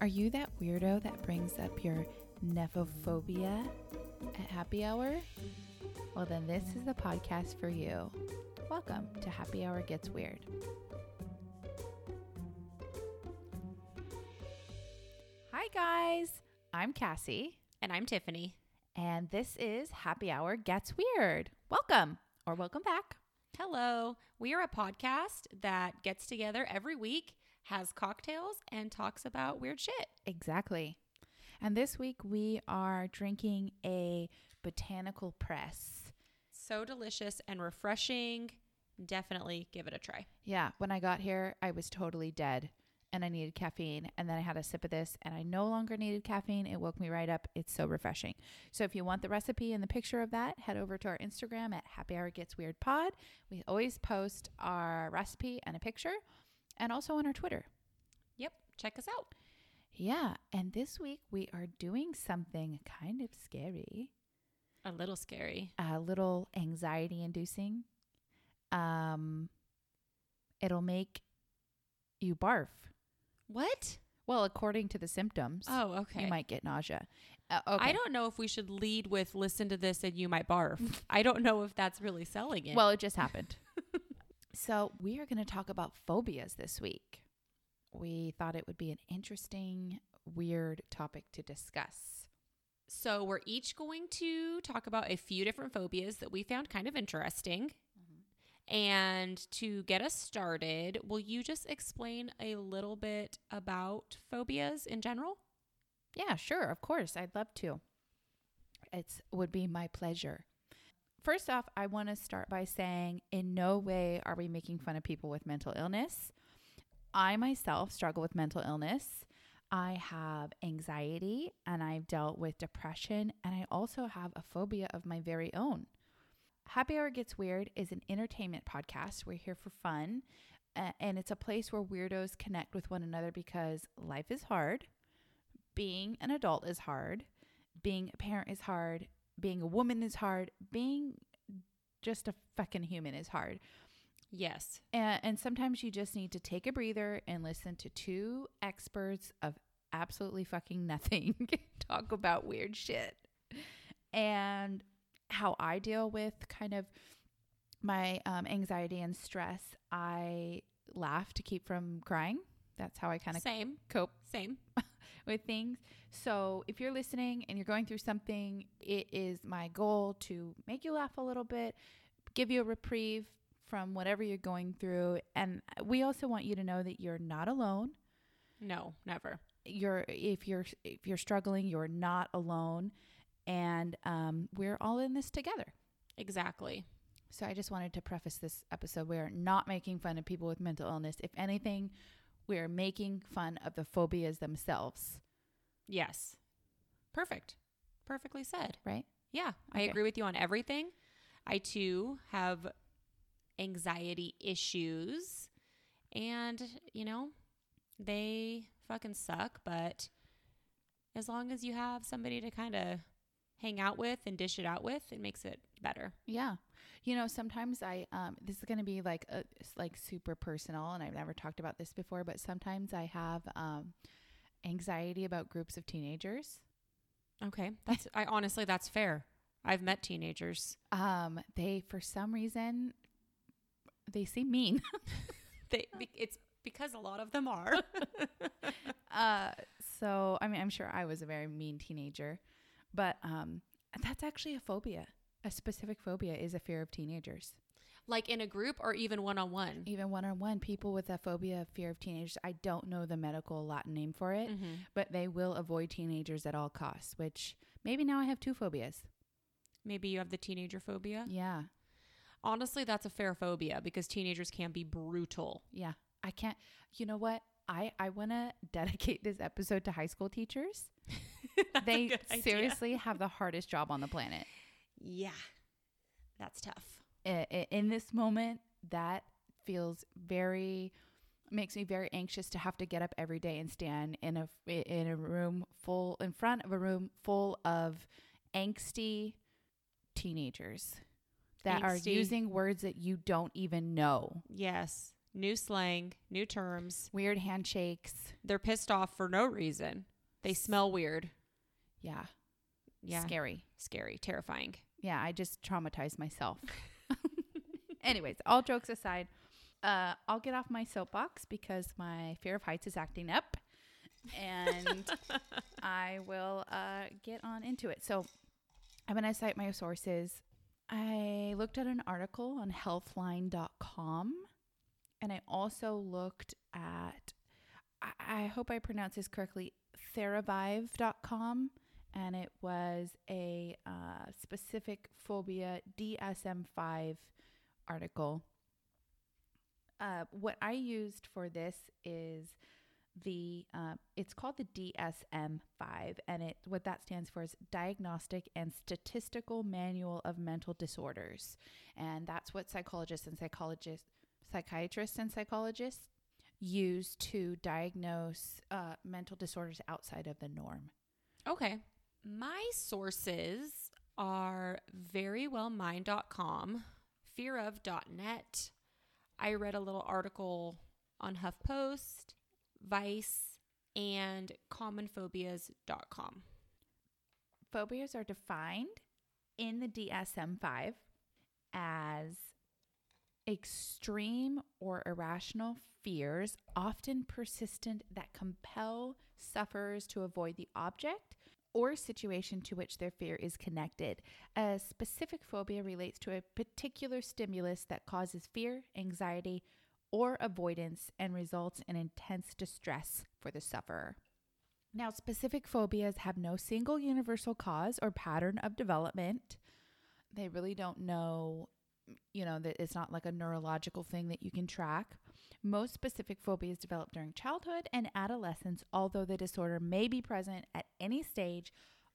Are you that weirdo that brings up your nephophobia at happy hour? Well, then this is the podcast for you. Welcome to Happy Hour Gets Weird. Hi, guys. I'm Cassie, And I'm Tiffany. and this is Happy Hour Gets Weird. Welcome or welcome back. Hello. We are a podcast that gets together every week, has cocktails, and talks about weird shit. Exactly. And this week we are drinking a botanical press. So delicious and refreshing. Definitely give it a try. Yeah, when I got here, I was totally dead and I needed caffeine. And then I had a sip of this and I no longer needed caffeine. It woke me right up. It's so refreshing. So if you want the recipe and the picture of that, head over to our Instagram at Happy Hour Gets Weird Pod. We always post our recipe and a picture and also on our Twitter. Yep. Check us out. Yeah, and this week we are doing something kind of scary, A little scary. a little anxiety inducing. Um it'll make you barf. What? Well, according to the symptoms, Oh, okay. you might get nausea. Uh, okay. I don't know if we should lead with listen to this and you might barf. I don't know if that's really selling it. Well, it just happened. So, we are going to talk about phobias this week. We thought it would be an interesting, weird topic to discuss. so we're each going to talk about a few different phobias that we found kind of interesting. Mm-hmm. And to get us started, will you just explain a little bit about phobias in general? Yeah, sure. Of course. I'd love to. It would be my pleasure. First off, I want to start by saying in no way are we making fun of people with mental illness. I myself struggle with mental illness. I have anxiety and I've dealt with depression, and I also have a phobia of my very own. Happy Hour Gets Weird is an entertainment podcast. We're here for fun, and it's a place where weirdos connect with one another because life is hard being an adult is hard, being a parent is hard, being a woman is hard, being just a fucking human is hard. Yes. And, and sometimes you just need to take a breather and listen to two experts of absolutely fucking nothing talk about weird shit. And how I deal with kind of my um, anxiety and stress, I laugh to keep from crying. That's how I kind of Same. cope Same. with things. So if you're listening and you're going through something, it is my goal to make you laugh a little bit, give you a reprieve from whatever you're going through. And we also want you to know that you're not alone. No, never. You're if you're if you're struggling, you're not alone. And um, we're all in this together. Exactly. So I just wanted to preface this episode. We are not making fun of people with mental illness. If anything, we are making fun of the phobias themselves, Yes. Perfect. Perfectly said. right? Yeah, I agree with you on everything. I too have anxiety issues, and you know, they fucking suck. But as long as you have somebody to kind of hang out with and dish it out with, it makes it better. Yeah. You know, sometimes I um this is going to be like a, like super personal and I've never talked about this before, but sometimes I have um anxiety about groups of teenagers. Okay, that's I honestly that's fair. I've met teenagers. Um they for some reason they seem mean. They it's because a lot of them are. uh so I mean, I'm sure I was a very mean teenager, but um that's actually a phobia. A specific phobia is a fear of teenagers. like in a group or even one on one. Even one on one, people with a phobia of fear of teenagers, I don't know the medical Latin name for it. Mm-hmm. but they will avoid teenagers at all costs, which maybe now I have two phobias. Maybe you have the teenager phobia. Yeah. Honestly, that's a fair phobia because teenagers can be brutal. Yeah. I can't you know what? I I want to dedicate this episode to high school teachers. They seriously have the hardest job on the planet. Yeah. That's tough. In this moment, that feels very makes me very anxious to have to get up every day and stand in a in a room full in front of a room full of angsty teenagers that are using words that you don't even know. Yes. New slang, new terms. Weird handshakes. They're pissed off for no reason. They smell weird. Yeah. Yeah. Scary. Scary, terrifying. Yeah, I just traumatized myself. Anyways, all jokes aside, uh, I'll get off my soapbox because my fear of heights is acting up, and I will uh, get on into it. So I'm going to cite my sources. I looked at an article on healthline.com, and I also looked at, I, I hope I pronounce this correctly, theravive.com and it was a uh, specific phobia DSM 5 article. Uh, what I used for this is the uh, it's called the DSM 5 and it what that stands for is Diagnostic and Statistical Manual of Mental Disorders and that's what psychologists and psychologists psychiatrists and psychologists use to diagnose uh, mental disorders outside of the norm. Okay. My sources are verywellmind.com, fearof.net. I read a little article on HuffPost, Vice, and commonphobias.com. Phobias are defined in the DSM 5 as extreme or irrational fears, often persistent, that compel sufferers to avoid the object or situation to which their fear is connected. A specific phobia relates to a particular stimulus that causes fear, anxiety, or avoidance and results in intense distress for the sufferer. Now, specific phobias have no single universal cause or pattern of development. They really don't know, you know, that it's not like a neurological thing that you can track. Most specific phobias develop during childhood and adolescence, although the disorder may be present at any stage,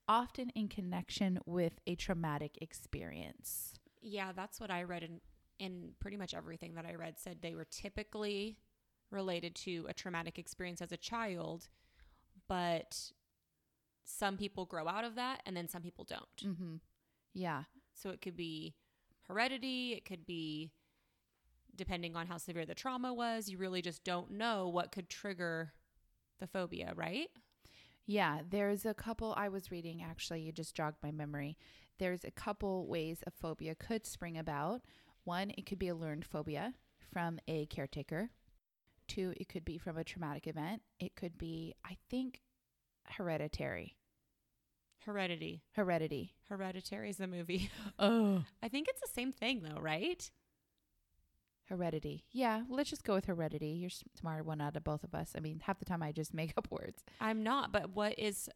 often in connection with a traumatic experience. Yeah, that's what I read in, in pretty much everything that I read said they were typically related to a traumatic experience as a child, but some people grow out of that and then some people don't. Mm-hmm. Yeah. So it could be heredity, it could be depending on how severe the trauma was, you really just don't know what could trigger the phobia, right? Yeah, there's a couple I was reading actually, you just jogged my memory. There's a couple ways a phobia could spring about. One, it could be a learned phobia from a caretaker. Two, it could be from a traumatic event. It could be, I think, hereditary. Heredity. Heredity. Hereditary is the movie. Oh. I think it's the same thing though, right? Heredity. Yeah, let's just go with heredity. You're s- smarter one out of both of us. I mean, half the time I just make up words. I'm not, but what is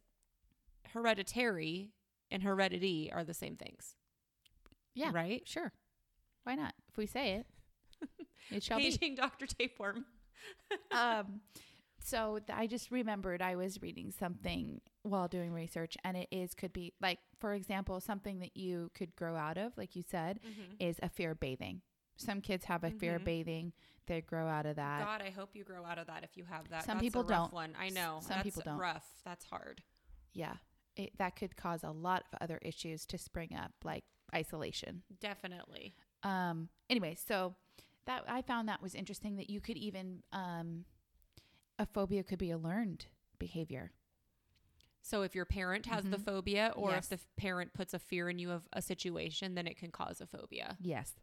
hereditary and heredity are the same things. Yeah. Right? Sure. Why not? If we say it, it shall be. Paging Dr. Tapeworm. um, so th- I just remembered I was reading something while doing research, and it is could be like, for example, something that you could grow out of, like you said, is a fear of bathing. Some kids have a fear of Mhm. bathing; they grow out of that. God, I hope you grow out of that if you have that. Some That's people a rough don't. One. I know. some That's people don't. Rough. That's hard. Yeah, it, that could cause a lot of other issues to spring up, like isolation. Definitely. Um. Anyway, so that I found that was interesting that you could even um, a phobia could be a learned behavior. So if your parent has the Mhm. phobia, or Yes. if the parent puts a fear in you of a situation, then it can cause a phobia. Yes,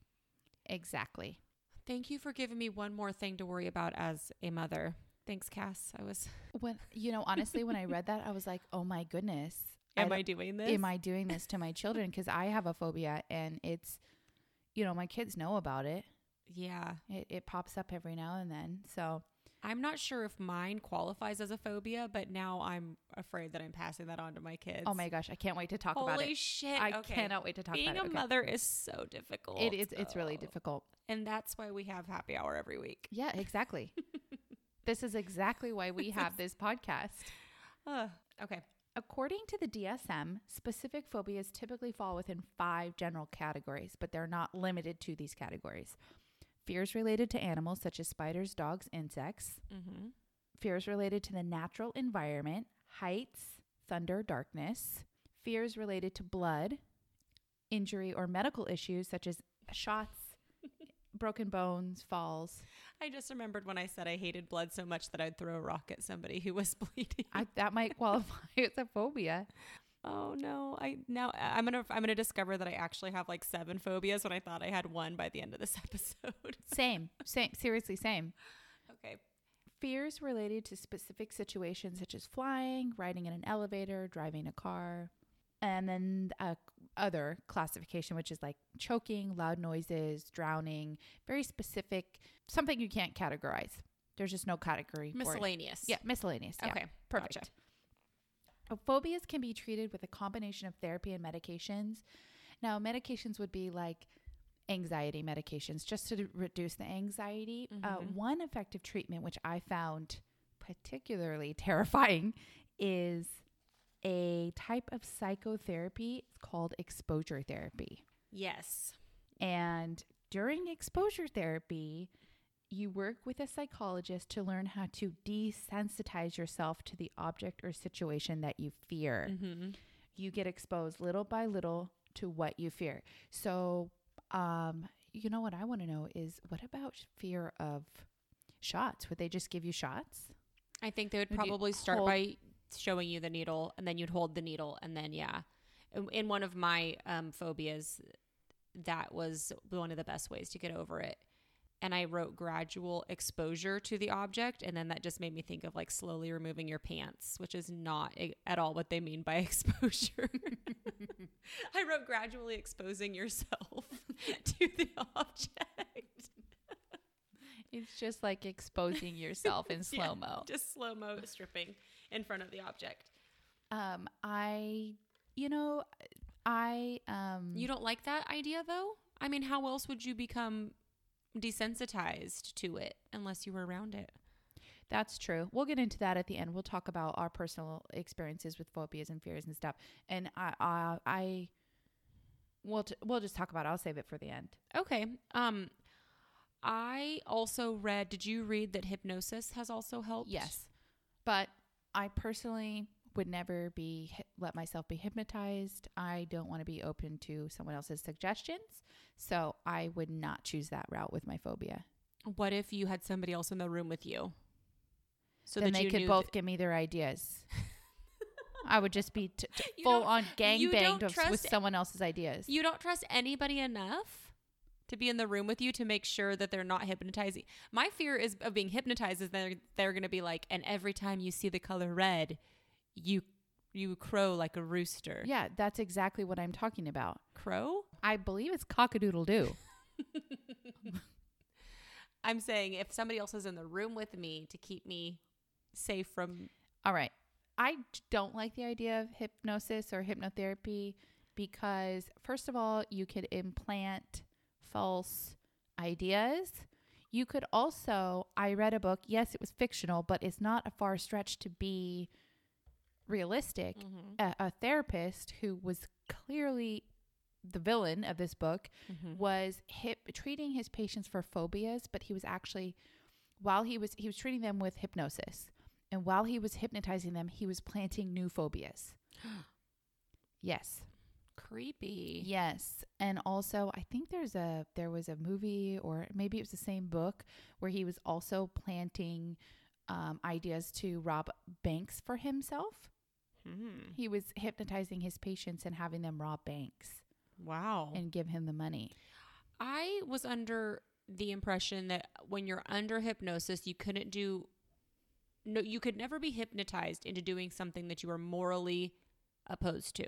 exactly. Thank you for giving me one more thing to worry about as a mother. Thanks, Cass. I was. When you know, honestly, when I read that, I was like, "Oh my goodness, Am don't- I doing this? am I doing this to my children?" Because I have a phobia, and it's, you know, my kids know about it. Yeah. It it pops up every now and then. So I'm not sure if mine qualifies as a phobia, but now I'm afraid that I'm passing that on to my kids. oh my gosh, I can't wait to talk Holy about it. Holy shit. I okay. cannot wait to talk Being about it. Being a mother is so difficult. It is. It's really difficult. And that's why we have happy hour every week. Yeah, exactly. this is exactly why we have this podcast. Ugh. okay. According to the DSM, specific phobias typically fall within five general categories, but they're not limited to these categories. Fears related to animals such as spiders, dogs, insects. Mm-hmm. Fears related to the natural environment, heights, thunder, darkness. Fears related to blood, injury, or medical issues such as shots, broken bones, falls. I just remembered when I said I hated blood so much that I'd throw a rock at somebody who was bleeding. I, that might qualify as a phobia. Oh no! I now I'm gonna I'm gonna discover that I actually have like seven phobias when I thought I had one by the end of this episode. Same, same, seriously, same. okay. Fears related to specific situations such as flying, riding in an elevator, driving a car, and then a other classification, which is like choking, loud noises, drowning, very specific, something you can't categorize. There's just no category. for it. Miscellaneous. Yeah, miscellaneous. Yeah. Okay. Perfect. gotcha. Uh, Phobias can be treated with a combination of therapy and medications. Now, medications would be like anxiety medications just to reduce the anxiety. Uh, Mhm. one effective treatment, which I found particularly terrifying, is a type of psychotherapy. It's called exposure therapy. Yes. And during exposure therapy, you work with a psychologist to learn how to desensitize yourself to the object or situation that you fear. Mm-hmm. You get exposed little by little to what you fear. So, um, you know what I want to know is what about fear of shots? Would they just give you shots? I think they would Would probably start hold- by showing you the needle, and then you'd hold the needle, and then yeah. In, in one of my um, phobias, that was one of the best ways to get over it. And I wrote gradual exposure to the object, and then that just made me think of like slowly removing your pants, which is not at all what they mean by exposure. I wrote gradually exposing yourself to the object. It's just like exposing yourself in slow mo. Just slow mo stripping in front of the object. Um, I, you know, I um, You don't like that idea though? I mean, how else would you become desensitized to it unless you were around it? That's true. We'll get into that at the end. We'll talk about our personal experiences with phobias and fears and stuff. And I, I, I we'll t- we'll just talk about. It. I'll save it for the end. Okay. Um I also read, did you read that hypnosis has also helped? Yes, but I personally would never be let myself be hypnotized. I don't want to be open to someone else's suggestions, so I would not choose that route with my phobia. What if you had somebody else in the room with you? So then that they could both that- give me their ideas. I would just be t- t- full on gang you banged don't with someone else's ideas. You don't trust anybody enough to be in the room with you to make sure that they're not hypnotizing. My fear is of being hypnotized is they're they're going to be like, and every time you see the color red, you you crow like a rooster. Yeah, that's exactly what I'm talking about. Crow? I believe it's cockadoodle doo. I'm saying if somebody else is in the room with me to keep me safe from All right. I don't like the idea of hypnosis or hypnotherapy because, first of all, you could implant false ideas. You could also, I read a book, yes, it was fictional, but it's not a far stretch to be realistic. A, a therapist who was clearly the villain of this book was hip treating his patients for phobias, but he was actually while he was he was treating them with hypnosis. And while he was hypnotizing them, he was planting new phobias. yes. creepy. Yes. And also I think there's a there was a movie or maybe it was the same book where he was also planting um, ideas to rob banks for himself. Hmm. He was hypnotizing his patients and having them rob banks Wow. and give him the money. I was under the impression that when you're under hypnosis, you couldn't do no you could never be hypnotized into doing something that you are morally opposed to.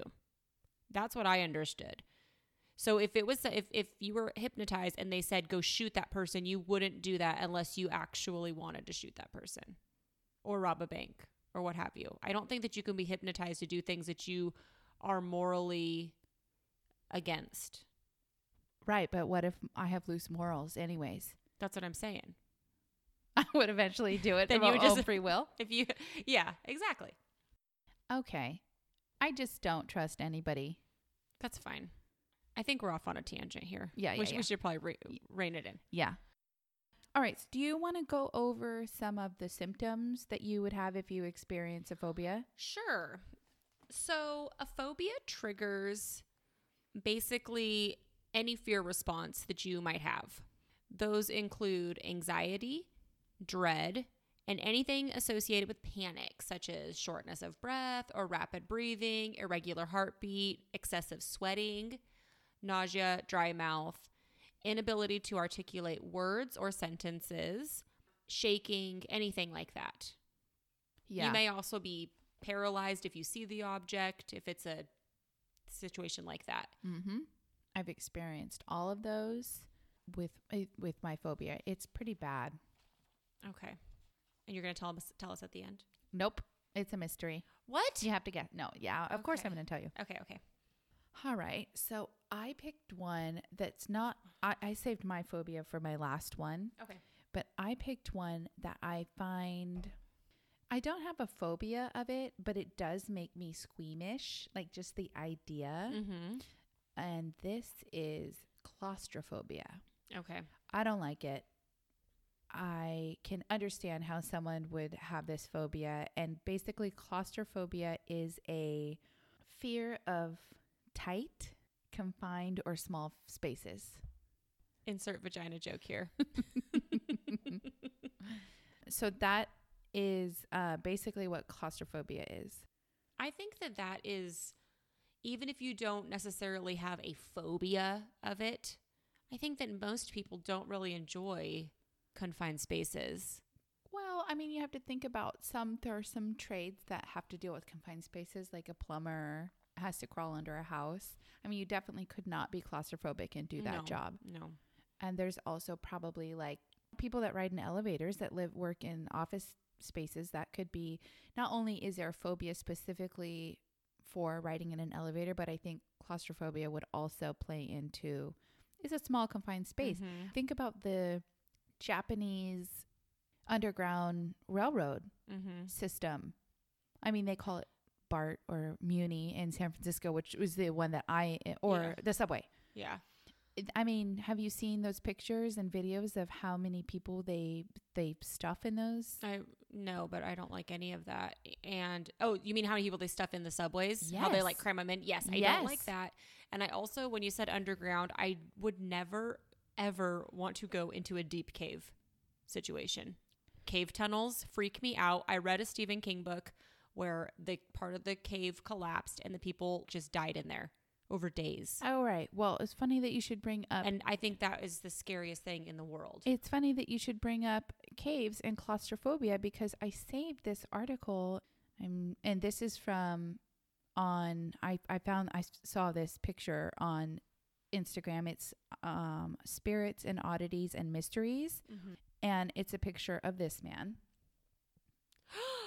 That's what I understood. So if it was if if you were hypnotized and they said go shoot that person, you wouldn't do that unless you actually wanted to shoot that person or rob a bank or what have you. I don't think that you can be hypnotized to do things that you are morally against. Right, but what if I have loose morals anyways? That's what I'm saying. I would eventually do it Then you just- free will. If you, yeah, exactly. Okay. I just don't trust anybody. That's fine. I think we're off on a tangent here. Yeah, yeah, we, sh- yeah. we should probably re- rein it in. Yeah. All right. So do you want to go over some of the symptoms that you would have if you experience a phobia? Sure. So a phobia triggers basically any fear response that you might have. Those include anxiety, dread, and anything associated with panic, such as shortness of breath or rapid breathing, irregular heartbeat, excessive sweating, nausea, dry mouth, inability to articulate words or sentences, shaking, anything like that. Yeah. You may also be paralyzed if you see the object, if it's a situation like that. mm-hmm. I've experienced all of those with uh, with my phobia. It's pretty bad. Okay. And you're going to tell us tell us at the end. Nope. It's a mystery. What? You have to guess. No, yeah, of course I'm going to tell you. Okay, okay. All right. So I picked one that's not, I, I saved my phobia for my last one, Okay. but I picked one that I find, I don't have a phobia of it, but it does make me squeamish, like just the idea. Mhm. And this is claustrophobia. Okay. I don't like it. I can understand how someone would have this phobia. And basically, claustrophobia is a fear of tight, confined, or small spaces. Insert vagina joke here. So, that is uh, basically what claustrophobia is. I think that that is even if you don't necessarily have a phobia of it, I think that most people don't really enjoy confined spaces. Well, I mean, you have to think about some, there are some trades that have to deal with confined spaces, like a plumber has to crawl under a house. I mean, you definitely could not be claustrophobic and do that No, job. No. And there's also probably like people that ride in elevators that live work in office spaces that could be not only is there a phobia specifically for riding in an elevator, but I think claustrophobia would also play into is a small confined space. Mhm. Think about the Japanese underground railroad Mhm. system. I mean, they call it BART or Muni in San Francisco, which was the one that I or Yeah. the subway. Yeah. I mean, have you seen those pictures and videos of how many people they they stuff in those? I no, but I don't like any of that. And oh, you mean how many people they stuff in the subways? How they like cram them in? Yes, I don't like that. And I also, when you said underground, I would never ever want to go into a deep cave situation. Cave tunnels freak me out. I read a Stephen King book where the part of the cave collapsed and the people just died in there over days. Oh right. Well, it's funny that you should bring up. And I think that is the scariest thing in the world. it's funny that you should bring up caves and claustrophobia because I saved this article. I'm, and this is from on. I I found I saw this picture on Instagram. It's um, spirits and oddities and mysteries, Mhm. and it's a picture of this man.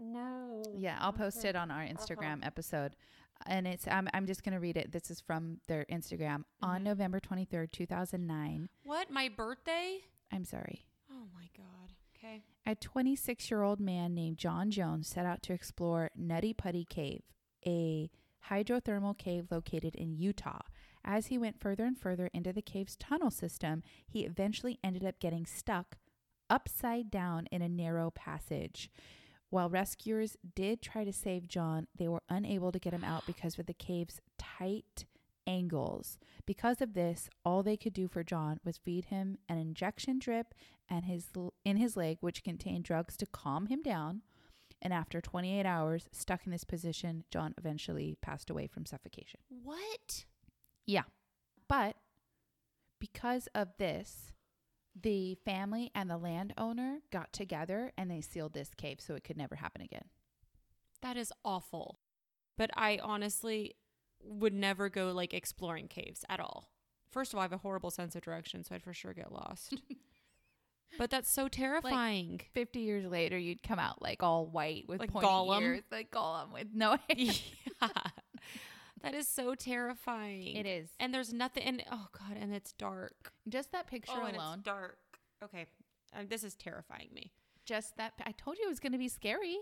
no. Yeah, I'll post it on our Instagram episode. And it's I'm I'm just gonna read it. This is from their Instagram on Mhm. November twenty third, two thousand nine. What? My birthday? I'm sorry. Oh my god. Okay. A 26 year old man named John Jones set out to explore Nutty Putty Cave, a hydrothermal cave located in Utah. As he went further and further into the cave's tunnel system, he eventually ended up getting stuck upside down in a narrow passage. While rescuers did try to save John, they were unable to get him out because of the cave's tight angles. Because of this, all they could do for John was feed him an injection drip and his in his leg which contained drugs to calm him down. And after 28 hours stuck in this position, John eventually passed away from suffocation. What? Yeah. But because of this, the family and the landowner got together and they sealed this cave so it could never happen again. That is awful. But I honestly would never go like exploring caves at all. First of all, I have a horrible sense of direction, so I'd for sure get lost. but that's so terrifying. 50 years later, you'd come out like all white with Like pointy Gollum? ears, like Gollum with no hair. yeah. That is so terrifying. It is. And there's nothing and oh god, and it's dark. Just that picture oh, and alone. it's dark. Okay. Um, this is terrifying me. just that I told you it was going to be scary.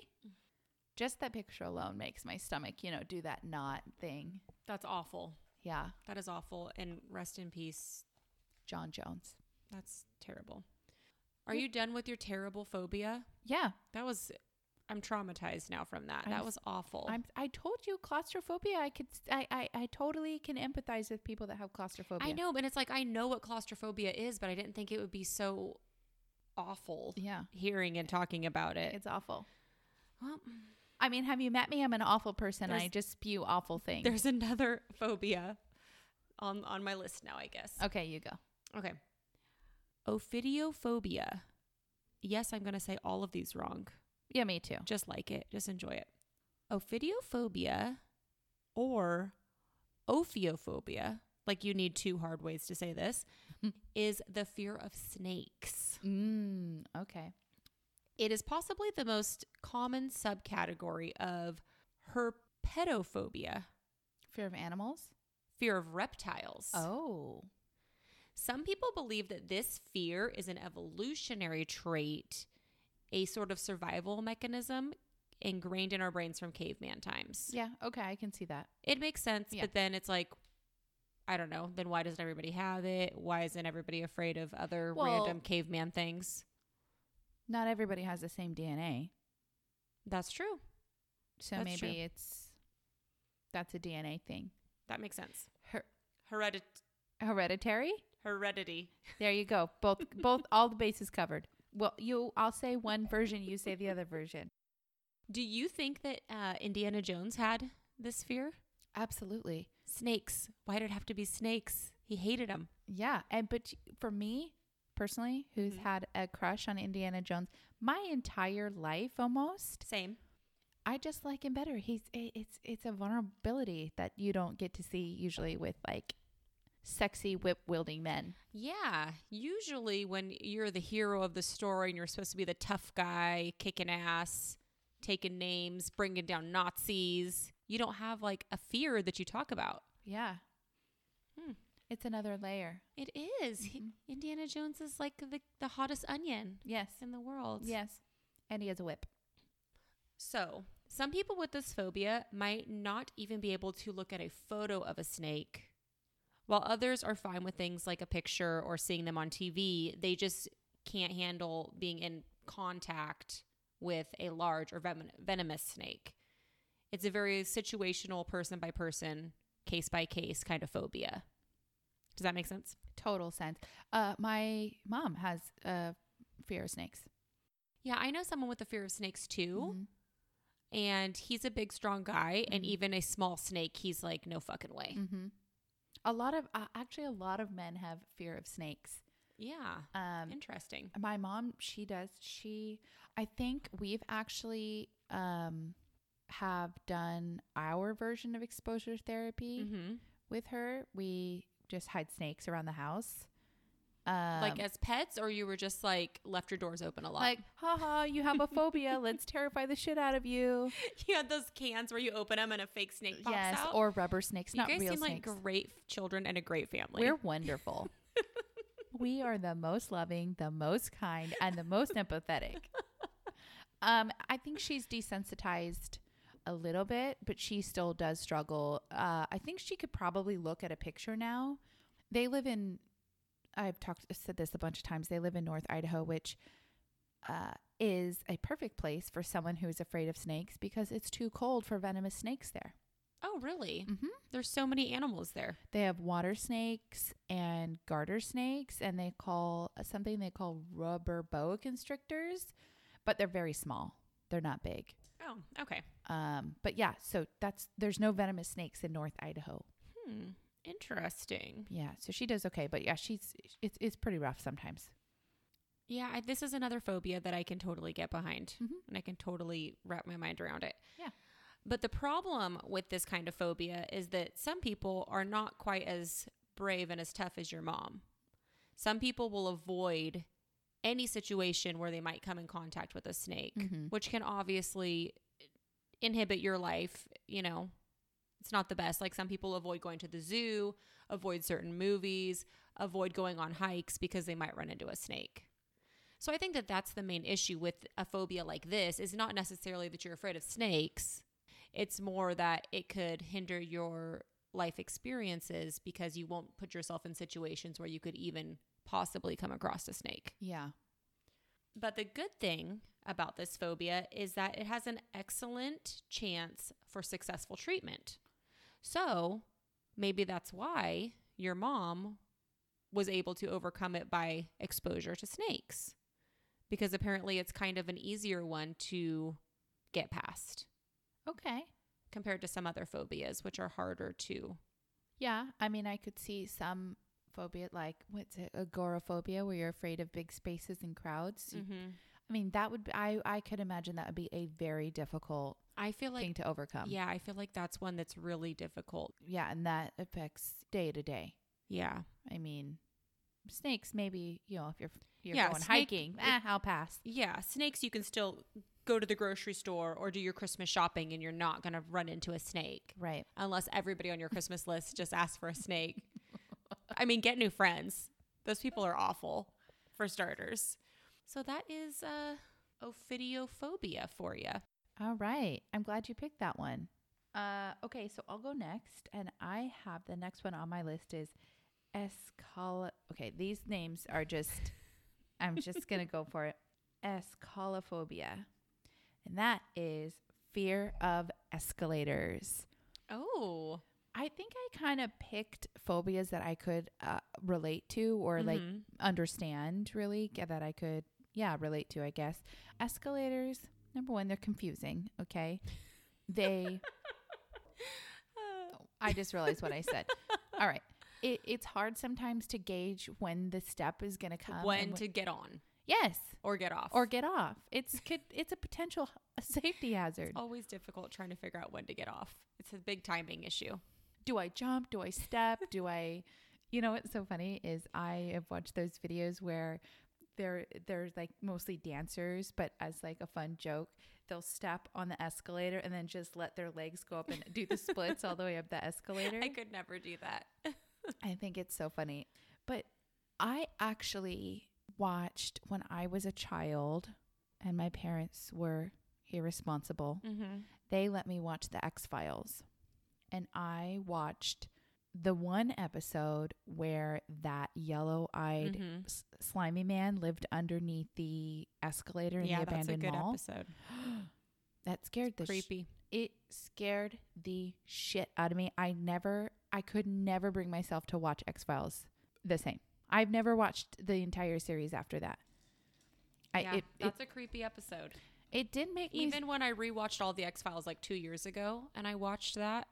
Just that picture alone makes my stomach, you know, do that knot thing. That's awful. Yeah, That is awful. And rest in peace. John Jones. That's terrible. Are you done with your terrible phobia? Yeah, That was I'm traumatized now from that. I'm that was awful. I'm, I told you claustrophobia. I could. I, I. I totally can empathize with people that have claustrophobia. I know, but it's like I know what claustrophobia is, but I didn't think it would be so awful Yeah, hearing and talking about it. it's awful. well, I mean, have you met me? I'm an awful person. I just spew awful things. there's another phobia on on my list now, I guess. okay, you go. Okay. Ophidiophobia. Yes, I'm going to say all of these wrong. Yeah, me too. Just like it. Just enjoy it. Ophidiophobia or ophiophobia, like you need two hard ways to say this, is the fear of snakes. Mm, okay. It is possibly the most common subcategory of herpetophobia, Fear of animals. fear of reptiles. Oh. Some people believe that this fear is an evolutionary trait, a sort of survival mechanism ingrained in our brains from caveman times. Yeah. Okay, I can see that. It makes sense, Yeah. but then it's like, I don't know. Then why doesn't everybody have it? Why isn't everybody afraid of other Well- random caveman things? Not everybody has the same DNA, That's true. so That's maybe true. it's that's a DNA thing. That makes sense. Her- Heredit- hereditary. heredity. There you go. Both both all the bases covered. Well, you I'll say one version, you say the other version. Do you think that uh, Indiana Jones had this fear? Absolutely. Snakes. Why did it have to be snakes? He hated them. Yeah, and but for me personally, who's Mhm. had a crush on Indiana Jones my entire life almost, Same. I just like him better. He's it's it's a vulnerability that you don't get to see usually with like sexy whip wielding men. Yeah. Usually, when you're the hero of the story and you're supposed to be the tough guy, kicking ass, taking names, bringing down Nazis, you don't have like a fear that you talk about. Yeah. Hmm. It's another layer. It is. He- Mhm. Indiana Jones is like the, the hottest onion Yes. in the world. Yes. And he has a whip. So, some people with this phobia might not even be able to look at a photo of a snake, while others are fine with things like a picture or seeing them on TV. They just can't handle being in contact with a large or venom- venomous snake. It's a very situational, person by person, case by case kind of phobia. Does that make sense? Total sense. Uh my mom has uh fear of snakes. Yeah, I know someone with a fear of snakes too. Mhm. and he's a big strong guy and Mhm. even a small snake he's like no fucking way Mhm. A lot of uh, actually a lot of men have fear of snakes. yeah. Um interesting. my mom she does. She i think we've actually um have done our version of exposure therapy mm-hmm. with her. We just hide snakes around the house um, like as pets or you were just like left your doors open a lot? Like haha you have a phobia. Let's terrify the shit out of you. You had those cans where you open them and a fake snake pops yes out? or rubber snakes you not guys real seem snakes. like great children and a great family. We're wonderful. We are the most loving the most kind and the most empathetic. Um i think she's desensitized a little bit but she still does struggle. Uh i think she could probably look at a picture now. They live in i've talked said this a bunch of times they live in north idaho which uh, is a perfect place for someone who is afraid of snakes because it's too cold for venomous snakes there. oh really Mm-hmm. there's so many animals there They have water snakes and garter snakes, and they call uh, something they call rubber boa constrictors, but they're very small. They're not big. oh okay Um, but yeah, so that's there's no venomous snakes in North Idaho. hmm interesting Yeah, so she does okay, but yeah, she's it's it's pretty rough sometimes. Yeah, I, this is another phobia that I can totally get behind Mhm. and I can totally wrap my mind around it. Yeah. But the problem with this kind of phobia is that some people are not quite as brave and as tough as your mom. Some people will avoid any situation where they might come in contact with a snake, Mhm. which can obviously inhibit your life, you know. It's not the best. Like some people avoid going to the zoo, avoid certain movies, avoid going on hikes because they might run into a snake. So I think that that's the main issue with a phobia like this is not necessarily that you're afraid of snakes. It's more that it could hinder your life experiences because you won't put yourself in situations where you could even possibly come across a snake. Yeah. But the good thing about this phobia is that it has an excellent chance for successful treatment. So maybe that's why your mom was able to overcome it by exposure to snakes because apparently it's kind of an easier one to get past Okay. compared to some other phobias, which are harder to. Yeah. I mean, I could see some phobia, like what's it, agoraphobia, where you're afraid of big spaces and crowds. Mm-hmm. I mean, that would be, I, I could imagine that would be a very difficult I feel like, thing to overcome. yeah, I feel like that's one that's really difficult. Yeah. And that affects day to day. Yeah. I mean, snakes, maybe, you know, if you're, you're Yeah, going snake- hiking, eh, I'll pass. Yeah. Snakes, you can still go to the grocery store or do your Christmas shopping and you're not going to run into a snake Right. unless everybody on your Christmas list just asks for a snake. I mean, get new friends. Those people are awful for starters. So that is uh, ophidiophobia for you. All right. I'm glad you picked that one. Uh, okay, so I'll go next, and I have the next one on my list is escal. Okay, these names are just. I'm just gonna go for it. Escalophobia, and that is fear of escalators. Oh. I think I kind of picked phobias that I could uh, relate to or like Mhm. understand really that I could yeah relate to I guess escalators number one they're confusing okay they I just realized what I said all right it, it's hard sometimes to gauge when the step is going to come when to get on yes or get off. or get off it's could it's a potential safety hazard always difficult trying to figure out when to get off. It's a big timing issue. do I jump? Do I step? do I, you know what's so funny is I have watched those videos where they're they're like mostly dancers, but as like a fun joke, they'll step on the escalator and then just let their legs go up and do the splits all the way up the escalator. I could never do that. I think it's so funny. But I actually watched when I was a child and my parents were irresponsible mm-hmm. they let me watch the X Files. And I watched the one episode where that yellow eyed Mhm. s- slimy man lived underneath the escalator in Yeah, the that's a abandoned good mall. episode. That scared the sh- Creepy. it scared the shit out of me. I never, I could never bring myself to watch X Files the same. I've never watched the entire series after that. I, yeah, it, it, that's a creepy episode. it did make me Even when I rewatched all the X Files like two years ago, and I watched that,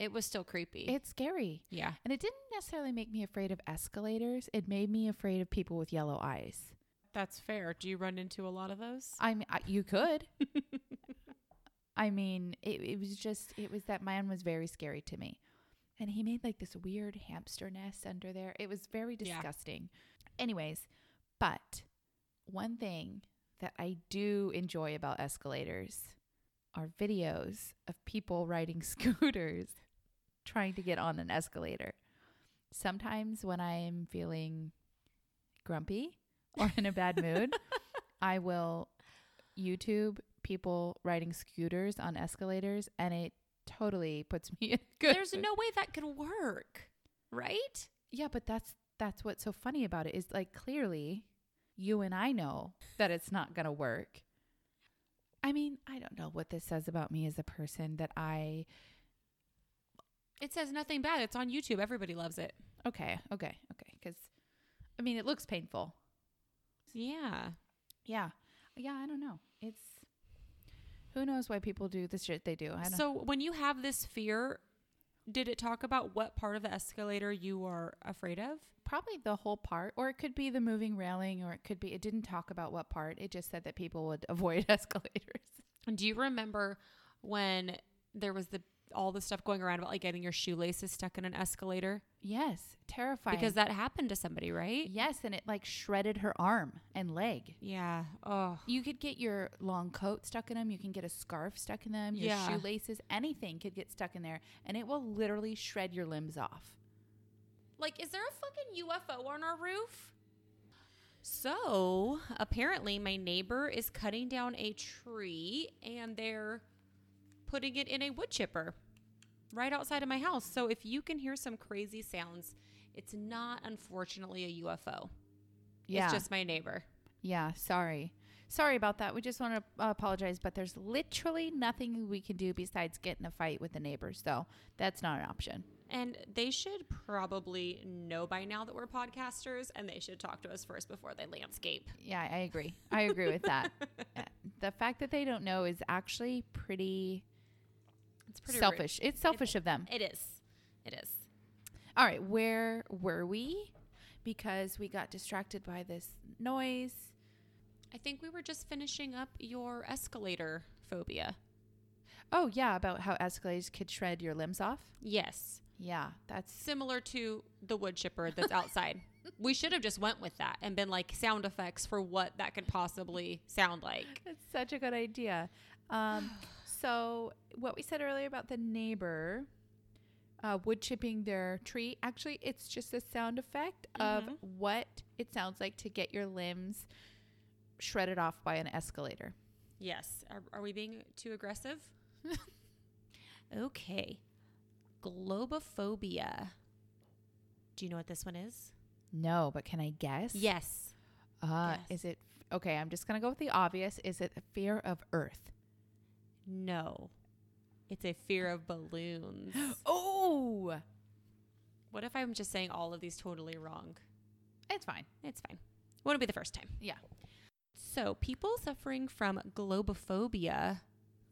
it was still creepy. it's scary. yeah. And it didn't necessarily make me afraid of escalators. It made me afraid of people with yellow eyes. That's fair. Do you run into a lot of those? I mean, I, you could. I mean, it, it was just, it was that man was very scary to me. And he made like this weird hamster nest under there. It was very Yeah. disgusting. Anyways, but one thing that I do enjoy about escalators are videos of people riding scooters trying to get on an escalator. Sometimes when I am feeling grumpy or in a bad mood, I will YouTube people riding scooters on escalators and it totally puts me in good There's mood. no way that could work, right? Yeah, but that's that's what's so funny about it is like clearly you and I know that it's not going to work. I mean, I don't know what this says about me as a person that I It says nothing bad. It's on YouTube. Everybody loves it. okay, okay, okay cuz I mean, it looks painful. Yeah. Yeah. Yeah, I don't know. It's who knows why people do the shit they do. I don't So when you have this fear, did it talk about what part of the escalator you are afraid of? probably the whole part or it could be the moving railing or it could be it didn't talk about what part. It just said that people would avoid escalators. And do you remember when there was the all the stuff going around about like getting your shoelaces stuck in an escalator? Yes, terrifying. Because that happened to somebody, right? yes, and it like shredded her arm and leg. Yeah. Oh. You could get your long coat stuck in them. You can get a scarf stuck in them. Your Yeah. shoelaces, anything could get stuck in there, and it will literally shred your limbs off. Like, is there a fucking UFO on our roof? So, apparently, my neighbor is cutting down a tree and they're putting it in a wood chipper right outside of my house. So, if you can hear some crazy sounds, it's not unfortunately a UFO. Yeah, It's just my neighbor. yeah. Sorry. Sorry about that. We just want to uh, apologize, but there's literally nothing we can do besides get in a fight with the neighbors. So that's not an option. And they should probably know by now that we're podcasters and they should talk to us first before they landscape. Yeah, I agree. I agree with that. Uh, the fact that they don't know is actually pretty, It's pretty selfish. It's selfish of them. It is. It is. All right, where were we? Because we got distracted by this noise. I think we were just finishing up your escalator phobia. Oh, yeah, about how escalators could shred your limbs off. Yes. Yeah, that's Similar to the wood chipper that's outside. we should have just went with that and been like sound effects for what that could possibly sound like. That's such a good idea. Um, so, what we said earlier about the neighbor uh, wood chipping their tree, actually, it's just a sound effect of Mhm. what it sounds like to get your limbs shredded off by an escalator. Yes. Are, are we being too aggressive? okay. Globophobia. Do you know what this one is? No, but can I guess? Yes. Uh, Yes. Is it okay? I'm just gonna go with the obvious. Is it fear of Earth? No. It's a fear of balloons. Oh, what if I'm just saying all of these totally wrong? it's fine. It's fine. Won't be the first time. Yeah. So, people suffering from globophobia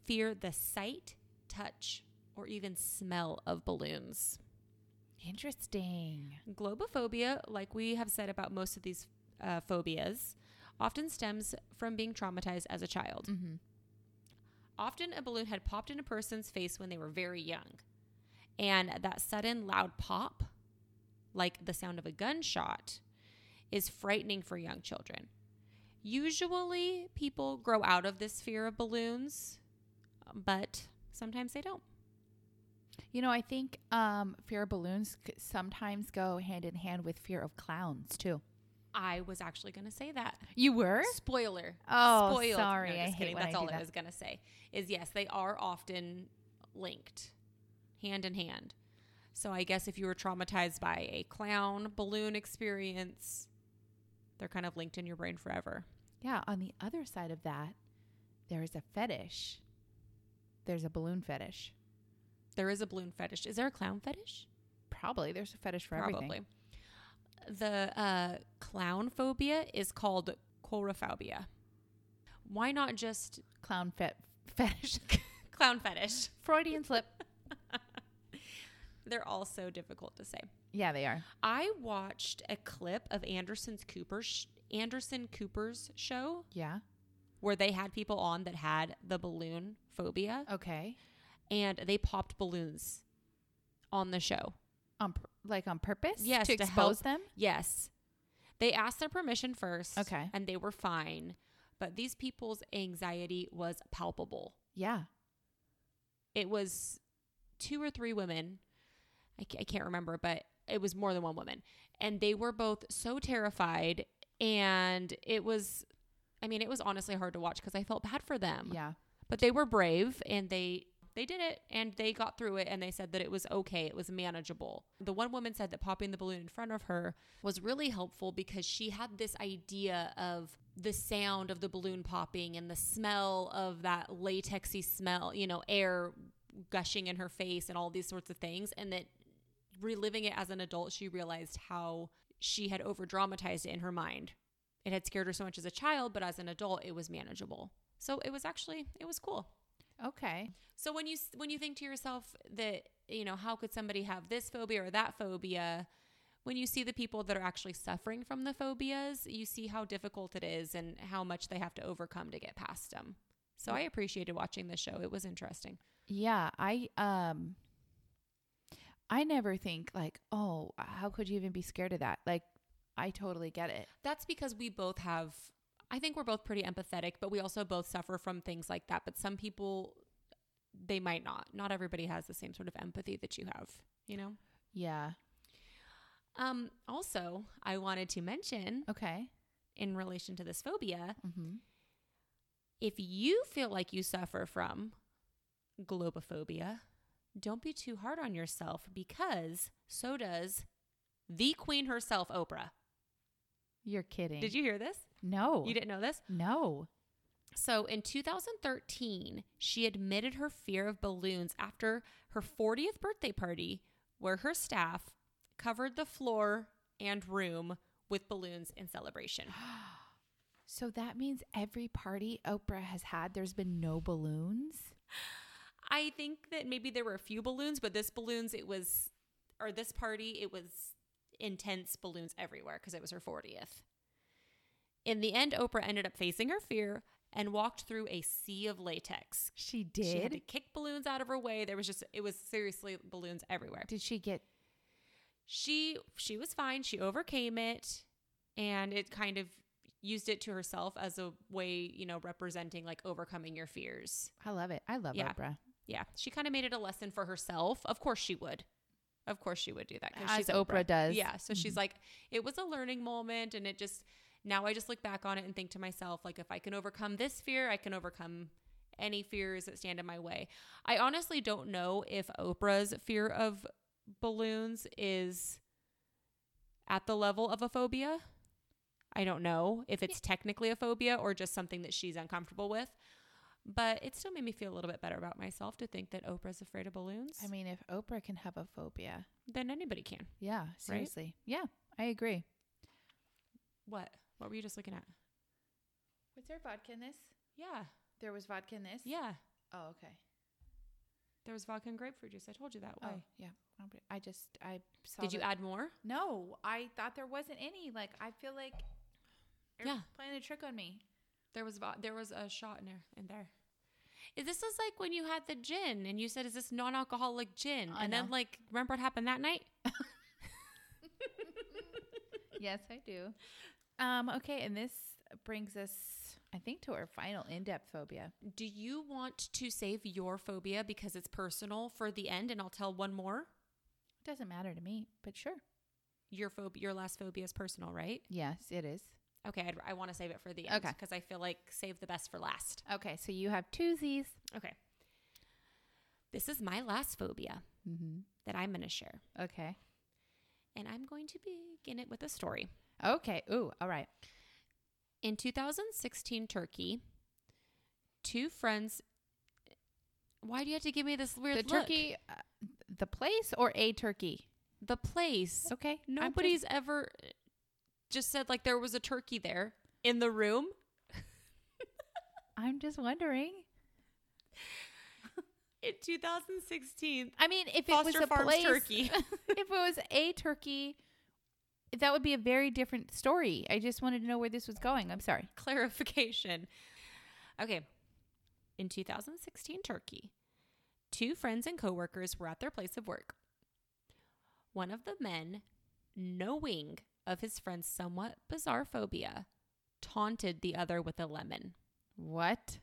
fear the sight, touch, or even smell of balloons. Interesting. Globophobia, like we have said about most of these uh, phobias, often stems from being traumatized as a child. Mm-hmm. Often, a balloon had popped in a person's face when they were very young. And that sudden loud pop, like the sound of a gunshot, is frightening for young children. Usually, people grow out of this fear of balloons, but sometimes they don't. You know, I think um, fear of balloons sometimes go hand in hand with fear of clowns too. I was actually going to say that. You were? Spoiler. Oh, Spoiled. sorry. No, I hate That's I all I was going to say. Is yes, they are often linked, hand in hand. So I guess if you were traumatized by a clown balloon experience, they're kind of linked in your brain forever. Yeah. On the other side of that, there is a fetish. There's a balloon fetish. There is a balloon fetish. Is there a clown fetish? Probably there's a fetish for Probably. everything. The uh, clown phobia is called coulrophobia. Why not just Clown fet fetish. clown fetish? Freudian slip. They're all so difficult to say. Yeah, they are. I watched a clip of Anderson's Cooper's Anderson Cooper's show Yeah. where they had people on that had the balloon phobia Okay. and they popped balloons on the show. On like on purpose. Yes, To to expose help- them. Yes. They asked their permission first. Okay. And they were fine. But these people's anxiety was palpable. Yeah. It was two or three women. I, ca- I can't remember, but it was more than one woman. And they were both so terrified. And it was, I mean, it was honestly hard to watch because I felt bad for them. Yeah. But they were brave and they they did it and they got through it and they said that it was okay, it was manageable. The one woman said that popping the balloon in front of her was really helpful because she had this idea of the sound of the balloon popping and the smell of that latexy smell, you know, air gushing in her face and all these sorts of things and that reliving it as an adult she realized how she had over dramatized it in her mind. It had scared her so much as a child, but as an adult it was manageable. So it was actually it was cool. Okay. So when you s- when you think to yourself that you know how could somebody have this phobia or that phobia, when you see the people that are actually suffering from the phobias, you see how difficult it is and how much they have to overcome to get past them. So I appreciated watching this show. It was interesting. Yeah, I um I never think like, "Oh, how could you even be scared of that?" Like I totally get it. That's because we both have I think we're both pretty empathetic, but we also both suffer from things like that. But some people they might not. Not everybody has the same sort of empathy that you have, you know? Yeah. Um also, I wanted to mention Okay. in relation to this phobia, Mhm. if you feel like you suffer from globophobia, don't be too hard on yourself because so does the queen herself, Oprah. You're kidding. Did you hear this? No. You didn't know this? No. So in 2013, she admitted her fear of balloons after her 40th birthday party, where her staff covered the floor and room with balloons in celebration. So that means every party Oprah has had, there's been no balloons. I think that maybe there were a few balloons, but this balloons, it was, or this party, it was intense balloons everywhere because it was her 40th. In the end, Oprah ended up facing her fear and walked through a sea of latex. She did. She had to kick balloons out of her way. There was just, it was seriously balloons everywhere. Did she get? She, she was fine. She overcame it and it kind of used it to herself as a way, you know, representing like overcoming your fears. I love it. I love Yeah. Oprah. Yeah, she kind of made it a lesson for herself. Of course she would. Of course she would do that because she's Oprah does. Yeah. So she's mm-hmm. like, it was a learning moment. And it just, now I just look back on it and think to myself, like, if I can overcome this fear, I can overcome any fears that stand in my way. I honestly don't know if Oprah's fear of balloons is at the level of a phobia. I don't know if it's technically a phobia or just something that she's uncomfortable with. But it still made me feel a little bit better about myself to think that Oprah's afraid of balloons. I mean, if Oprah can have a phobia, then anybody can. yeah, seriously, yeah, I agree. What? What were you just looking at? Was there vodka in this? Yeah. There was vodka in this. Yeah. Oh, okay. There was vodka and grapefruit juice. I told you that. Why? Oh, yeah. I just I saw. Did you add more? No, I thought there wasn't any. Like I feel like you're Yeah. playing a trick on me. There was vo- there was a shot in there in there. Is this was like when you had the gin and you said, "Is this non-alcoholic gin?" I and then like, remember what happened that night? yes, I do. Um. Okay, and this brings us, I think, to our final in-depth phobia. Do you want to save your phobia because it's personal for the end? And I'll tell one more. It Doesn't matter to me, but sure. Your phobia, your last phobia is personal, right? Yes, it is. Okay, I'd, I want to save it for the end Okay. because I feel like save the best for last. Okay, so you have twosies. Okay. This is my last phobia Mm-hmm. that I'm going to share. Okay. And I'm going to begin it with a story. Okay. Ooh. All right. In 2016 Turkey, two friends. Why do you have to give me this weird the look? turkey, uh, the place or a turkey? The place. Okay. I'm Nobody's ever just said like there was a turkey there in the room. I'm just wondering. In 2016, I mean, if it Foster was a Farms place, turkey. if it was a turkey, that would be a very different story. I just wanted to know where this was going. I'm sorry. clarification. Okay. In 2016 Turkey, two friends and coworkers were at their place of work. One of the men, knowing of his friend's somewhat bizarre phobia, taunted the other with a lemon. What?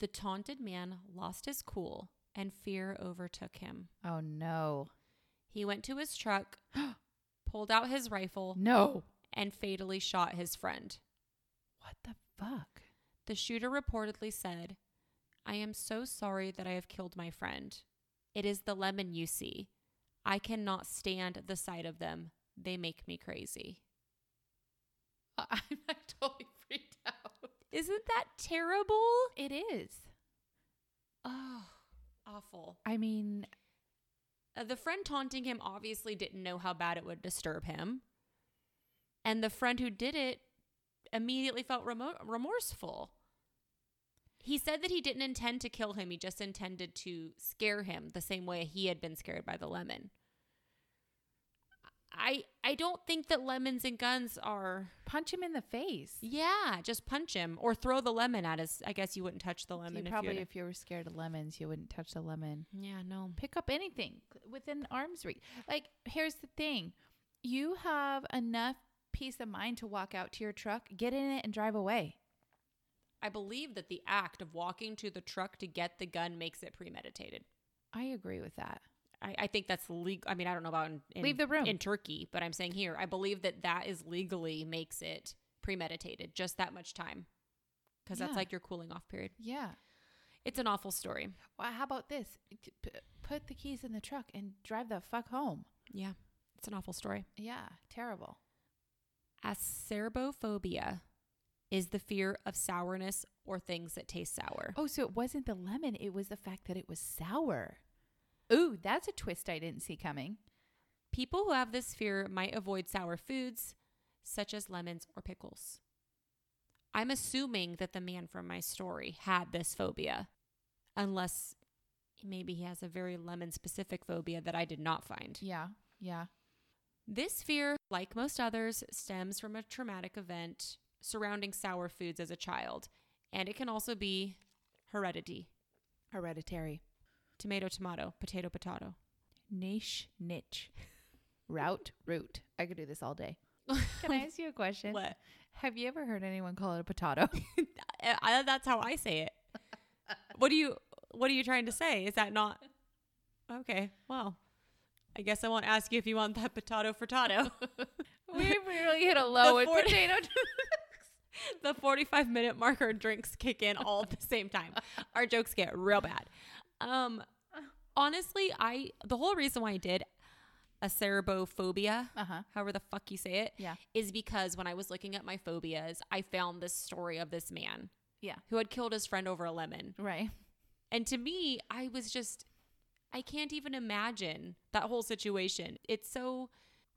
The taunted man lost his cool and fear overtook him. Oh no. He went to his truck, pulled out his rifle, No. and fatally shot his friend. What the fuck? The shooter reportedly said, I am so sorry that I have killed my friend. It is the lemon you see. I cannot stand the sight of them. They make me crazy. I'm totally freaked out. Isn't that terrible? It is. Oh, awful. I mean, Uh, the friend taunting him obviously didn't know how bad it would disturb him. And the friend who did it immediately felt remo- remorseful. He said that he didn't intend to kill him, he just intended to scare him the same way he had been scared by the lemon. I I don't think that lemons and guns are punch him in the face. yeah, just punch him or throw the lemon at us. I guess you wouldn't touch the lemon you if probably, you if you were scared of lemons, you wouldn't touch the lemon. Yeah, no. Pick up anything within arm's reach. Like, here's the thing you have enough peace of mind to walk out to your truck, get in it, and drive away. I believe that the act of walking to the truck to get the gun makes it premeditated. I agree with that. I, I think that's legal. I mean, I don't know about in, in, Leave the room. in Turkey, but I'm saying here, I believe that that is legally makes it premeditated, just that much time, because that's like your cooling off period. Yeah. It's an awful story. Well, how about this? P- put the keys in the truck and drive the fuck home. Yeah, it's an awful story. Yeah, terrible. Acerbophobia is the fear of sourness or things that taste sour. Oh, so it wasn't the lemon, it was the fact that it was sour. Ooh, that's a twist I didn't see coming. People who have this fear might avoid sour foods, such as lemons or pickles. I'm assuming that the man from my story had this phobia, unless maybe he has a very lemon specific phobia that I did not find. Yeah, yeah. This fear, like most others, stems from a traumatic event surrounding sour foods as a child, and it can also be heredity. Hereditary. Tomato, tomato, potato, potato. Niche, niche. Route, root. I could do this all day. Can I ask you a question? What? Have you ever heard anyone call it a potato? I, I- that's how I say it. What do you What are you trying to say? Is that not okay? Well, I guess I won't ask you if you want that potato frittato. we really hit a low with forty- potato. the 45 minute marker drinks kick in all at the same time. Our jokes get real bad. Um honestly, I the whole reason why I did a cerebophobia, uh huh. however the fuck you say it, Yeah. is because when I was looking at my phobias, I found this story of this man Yeah. who had killed his friend over a lemon. Right. And to me, I was just, I can't even imagine that whole situation. It's so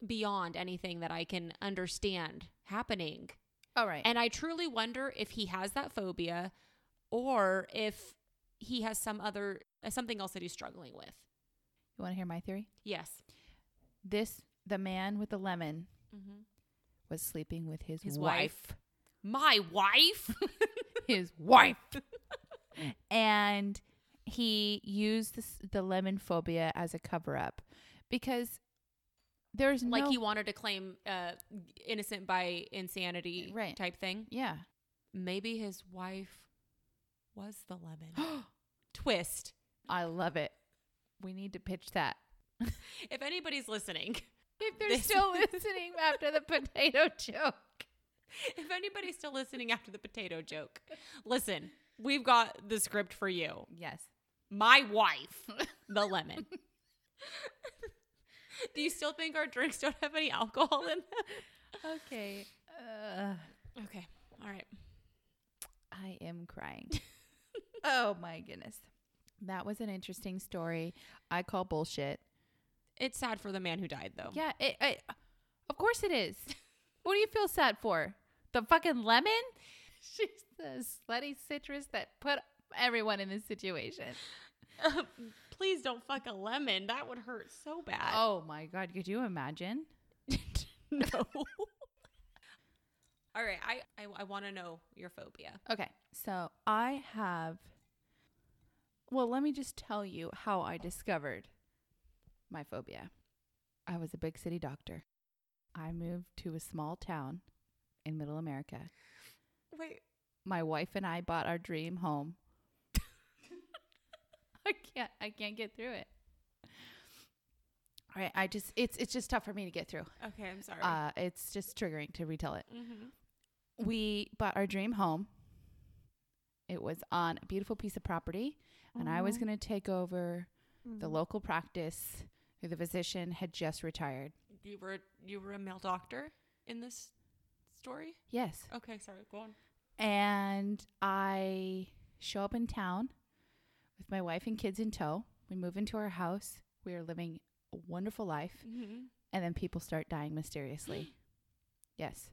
beyond anything that I can understand happening. All right. And I truly wonder if he has that phobia or if he has some other, uh, something else that he's struggling with. you want to hear my theory? Yes. This, the man with the lemon, Mm-hmm. was sleeping with his, His wife. My wife? his wife. and he used this, the lemon phobia as a cover up because there's like no he wanted to claim uh, innocent by insanity Right. type thing. yeah. Maybe his wife was the lemon. Twist. I love it. We need to pitch that. If anybody's listening, If they're This- still listening after the potato joke. if anybody's still listening after the potato joke, listen, we've got the script for you. Yes. My wife, the lemon. Do you still think our drinks don't have any alcohol in them? Okay. Uh, Okay. All right. I am crying. oh my goodness. That was an interesting story. I call bullshit. It's sad for the man who died, though. Yeah, it, it, of course it is. what do you feel sad for? The fucking lemon? She's the slutty citrus that put everyone in this situation. Please don't fuck a lemon. That would hurt so bad. Oh my god, could you imagine? no. All right. I, I, I want to know your phobia. Okay, so I have. Well, let me just tell you how I discovered my phobia. I was a big city doctor. I moved to a small town in middle America. Wait. My wife and I bought our dream home. I can't I can't get through it. All right, I just it's it's just tough for me to get through. Okay. I'm sorry. Uh it's just triggering to retell it. mm-hmm. we bought our dream home. It was on a beautiful piece of property, and I was going to take over the local practice who the physician had just retired. You were you were a male doctor in this story. Yes. Okay. Sorry. Go on. And I show up in town with my wife and kids in tow. We move into our house. We are living a wonderful life. Mm-hmm. And then people start dying mysteriously. yes.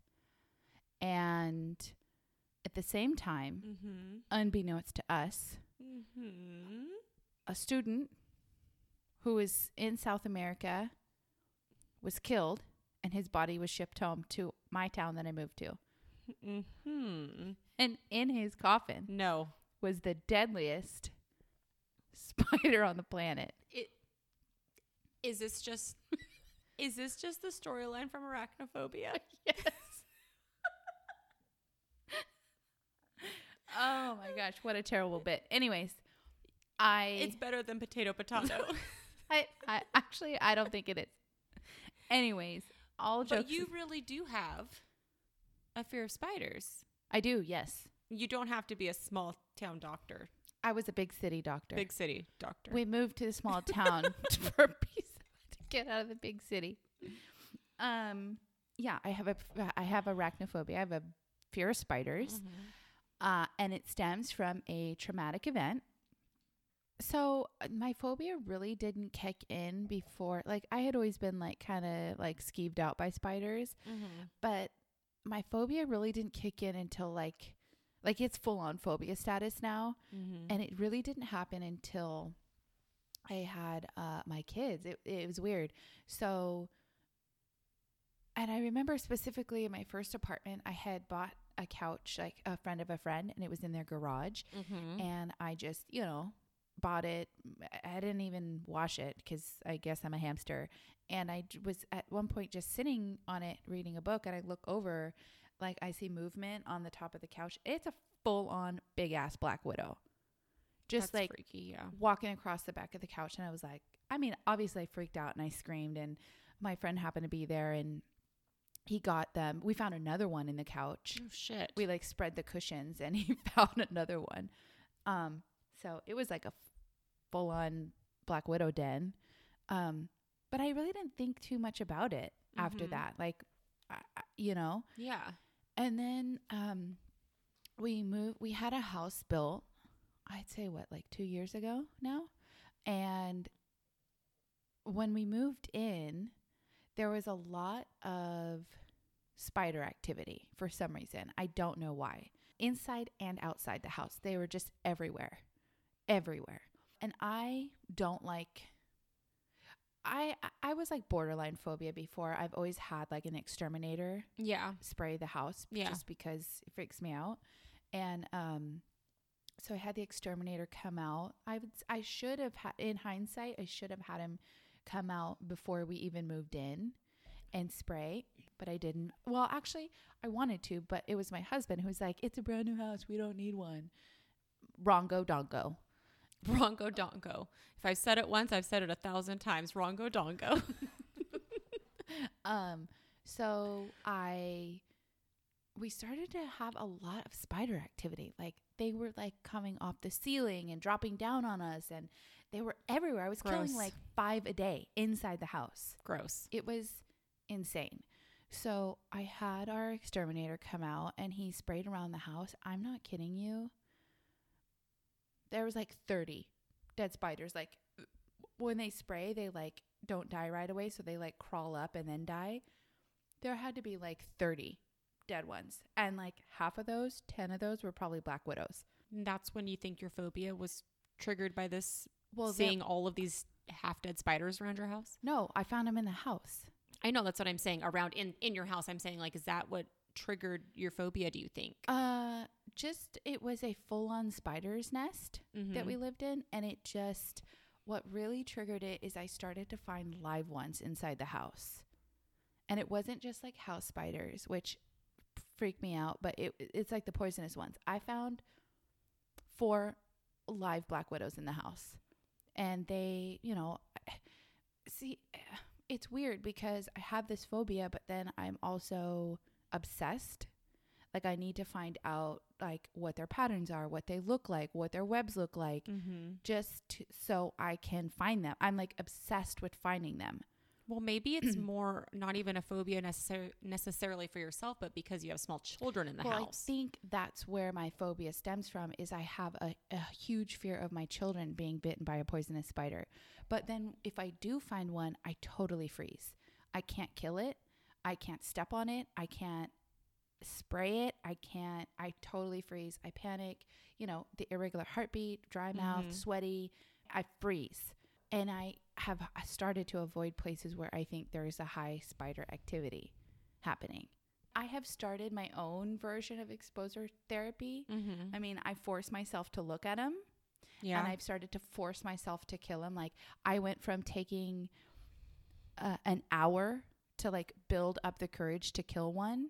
And at the same time, Mm-hmm. unbeknownst to us, Mm-hmm. a student who was in South America was killed and his body was shipped home to my town that I moved to. Mm-hmm. And in his coffin No. was the deadliest spider on the planet. It is this just is this just the storyline from Arachnophobia? Yes. Oh my gosh, what a terrible bit. Anyways, I It's better than potato potato. I, I actually I don't think it is. Anyways, all jokes but you really do have a fear of spiders. I do, yes. You don't have to be a small town doctor, I was a big city doctor. big city doctor. We moved to the small town for a piece to get out of the big city. Um, yeah, I have a I have arachnophobia. I have a fear of spiders. Uh, and it stems from a traumatic event. So uh, my phobia really didn't kick in before. Like I had always been like kind of like skeeved out by spiders, Mm-hmm. but my phobia really didn't kick in until like like it's full on phobia status now Mm-hmm. and it really didn't happen until I had uh, my kids. It, it was weird. So, and I remember specifically in my first apartment, I had bought a couch, like a friend of a friend, and it was in their garage. Mm-hmm. And I just, you know, bought it. I didn't even wash it because I guess I'm a hamster. And I was at one point just sitting on it reading a book, and I look over, like I see movement on the top of the couch. It's a full on big ass black widow. Just That's like freaky, yeah. walking across the back of the couch and I was like, I mean, obviously I freaked out and I screamed and my friend happened to be there and he got them. We found another one in the couch. Oh shit. We like spread the cushions and he found another one. Um so it was like a full on black widow den. Um but I really didn't think too much about it after Mhm. that. Like I, I- you know, yeah. and then um, we moved. We had a house built. I'd say what, like two years ago now. And when we moved in, there was a lot of spider activity for some reason. I don't know why. Inside and outside the house, they were just everywhere, everywhere. And I don't like. I I was like borderline phobia before. I've always had like an exterminator Yeah. spray the house Yeah. just because it freaks me out. And um so I had the exterminator come out. I would I should have had in hindsight, I should have had him come out before we even moved in and spray, but I didn't. Well, actually, I wanted to, but it was my husband who was like, "It's a brand new house. We don't need one." Rongo dongo. Rongo Dongo. If I've said it once, I've said it a thousand times. Rongo Dongo. Um, so I we started to have a lot of spider activity. Like they were like coming off the ceiling and dropping down on us and they were everywhere. I was killing like 5 a day inside the house. Gross. It was insane. So I had our exterminator come out and he sprayed around the house. I'm not kidding you. There was like 30 dead spiders. Like when they spray, they like don't die right away, so they like crawl up and then die. There had to be like 30 dead ones. And like half of those, 10 of those were probably black widows. And that's when you think your phobia was triggered by this Well, seeing all of these half dead spiders around your house. no, I found them in the house. I know that's what I'm saying. Around in in your house, I'm saying like, is that what triggered your phobia? Do you think? Uh just it was a full-on spider's nest. that Mhm. we lived in and it just what really triggered it is I started to find live ones inside the house. And it wasn't just like house spiders, which freaked me out, but it it's like the poisonous ones. I found four live black widows in the house. And they, you know, see it's weird because I have this phobia, but then I'm also obsessed. Like I need to find out like what their patterns are, what they look like, what their webs look like, Mm-hmm. just to, so I can find them. I'm like obsessed with finding them. Well, maybe it's more not even a phobia necessar- necessarily for yourself, but because you have small children in the well, house. I think that's where my phobia stems from. Is I have a, a huge fear of my children being bitten by a poisonous spider. But then if I do find one, I totally freeze. I can't kill it. I can't step on it. I can't spray it. I can't. I totally freeze. I panic. You know, the irregular heartbeat, dry mouth, Mhm. sweaty. I freeze. And I have started to avoid places where I think there is a high spider activity happening. I have started my own version of exposure therapy. mm-hmm. I mean, I force myself to look at them Yeah. and I've started to force myself to kill them. Like, I went from taking uh, an hour to like build up the courage to kill one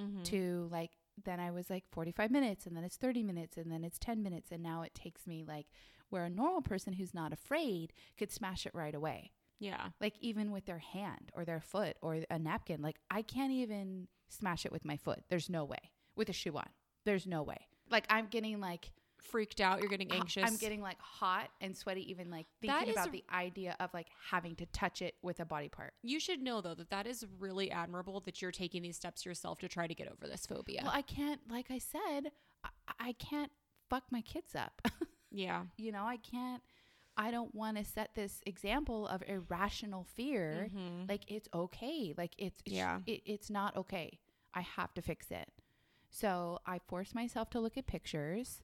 mm-hmm. to like, then I was like 45 minutes and then it's 30 minutes and then it's 10 minutes. And now it takes me like where a normal person who's not afraid could smash it right away yeah. like even with their hand or their foot or a napkin like i can't even smash it with my foot there's no way with a shoe on there's no way like i'm getting like freaked out. You're getting anxious. I'm getting like hot and sweaty, even like thinking about the idea of like having to touch it with a body part. You should know though that that is really admirable that you're taking these steps yourself to try to get over this phobia. Well, I can't, like I said, I, I can't fuck my kids up. yeah. you know, I can't. I don't want to set this example of irrational fear. Mhm. Like it's okay. Like it's it's- Yeah. It, it's not okay. I have to fix it. So I force myself to look at pictures.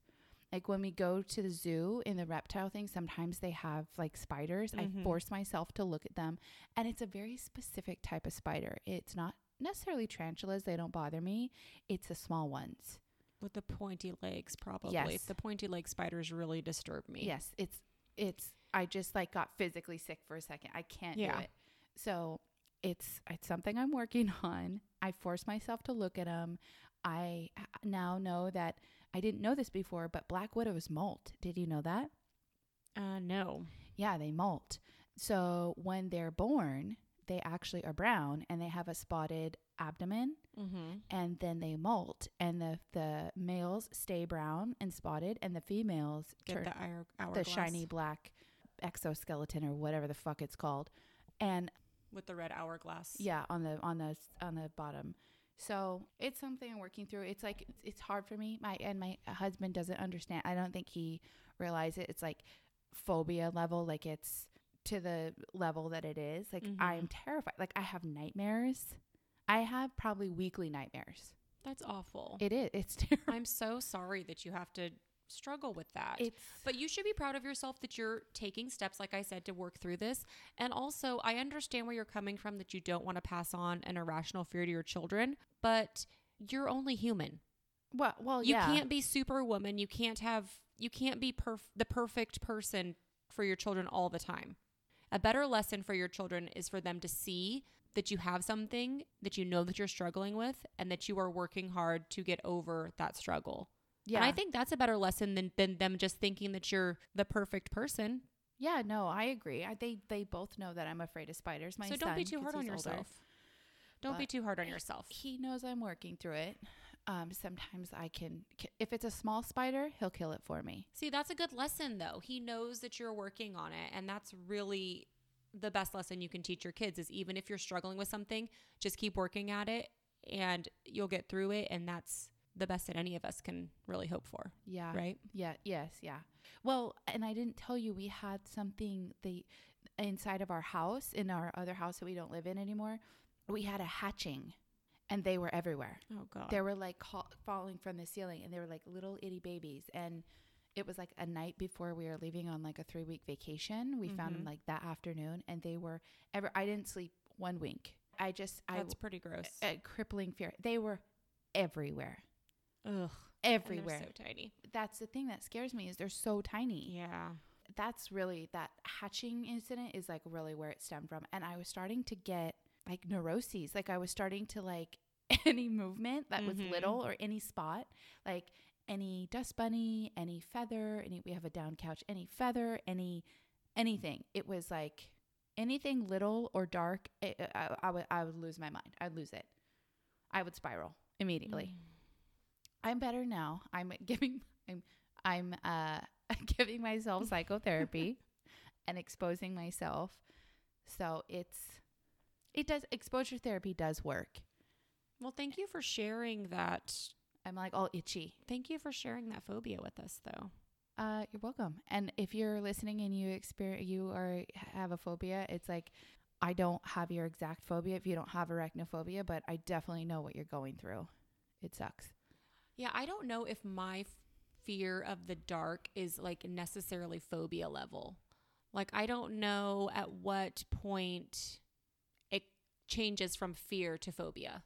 Like when we go to the zoo in the reptile thing, sometimes they have like spiders. Mhm. I force myself to look at them, and it's a very specific type of spider. It's not necessarily tarantulas; they don't bother me. It's the small ones. With the pointy legs, probably. Yes. The pointy leg spiders really disturb me. Yes, it's it's. I just like got physically sick for a second. I can't Yeah. do it. So it's it's something I'm working on. I force myself to look at them. i now know that I didn't know this before, but black widows molt. Did you know that? Uh, no. Yeah, they molt. So when they're born, they actually are brown and they have a spotted abdomen Mm-hmm. and then they molt and the the males stay brown and spotted and the females Get turn the hour, the shiny black exoskeleton or whatever the fuck it's called. And with the red hourglass. yeah, on the on the on the bottom. So it's something I'm working through. It's like it's, it's hard for me. My and my husband doesn't understand. I don't think he realizes it. It's like phobia level. Like it's to the level that it is. Like Mhm. I'm terrified. Like I have nightmares. I have probably weekly nightmares. That's awful. It is. It's terrible. I'm so sorry that you have to struggle with that. It's But you should be proud of yourself that you're taking steps, like I said, to work through this. And also, I understand where you're coming from that you don't want to pass on an irrational fear to your children, but you're only human. well, well, You yeah. can't be superwoman. You can't have, you can't be perf- the perfect person for your children all the time. A better lesson for your children is for them to see that you have something that you know that you're struggling with and that you are working hard to get over that struggle. Yeah. And I think that's a better lesson than, than them just thinking that you're the perfect person. Yeah, no, I agree. I, they they both know that I'm afraid of spiders. My so don't be too hard on older, yourself. Don't be too hard on yourself. He knows I'm working through it. Um, sometimes I can, if it's a small spider, he'll kill it for me. See, that's a good lesson though. He knows that you're working on it and that's really the best lesson you can teach your kids is even if you're struggling with something, just keep working at it and you'll get through it and that's the best that any of us can really hope for, Yeah. right? Yeah. Yes. Yeah. Well, and I didn't tell you we had something the inside of our house in our other house that we don't live in anymore. We had a hatching, and they were everywhere. Oh god. They were like ca- falling from the ceiling, and they were like little itty babies. And it was like a night before we were leaving on like a three week vacation. We found them Mhm. like that afternoon, and they were ever. I didn't sleep one wink. I just that's I pretty gross. a crippling fear. They were everywhere, Ugh. everywhere. they're so tiny. That's the thing that scares me is they're so tiny. Yeah. That's really that hatching incident is like really where it stemmed from. And I was starting to get like neuroses. Like I was starting to like any movement that was Mhm. little or any spot, like any dust bunny, any feather, any we have a down couch, any feather, any anything. It was like anything little or dark. It, I, I would I would lose my mind. I'd lose it. I would spiral immediately. I'm better now. I'm giving I'm I'm uh giving myself psychotherapy and exposing myself. So it's it does exposure therapy does work. Well, thank you for sharing that. I'm like all itchy. Thank you for sharing that phobia with us though. Uh you're welcome. And if you're listening and you experience you are have a phobia, it's like I don't have your exact phobia if you don't have arachnophobia, but I definitely know what you're going through. It sucks. Yeah, I don't know if my f- fear of the dark is like necessarily phobia level. Like, I don't know at what point changes from fear to phobia.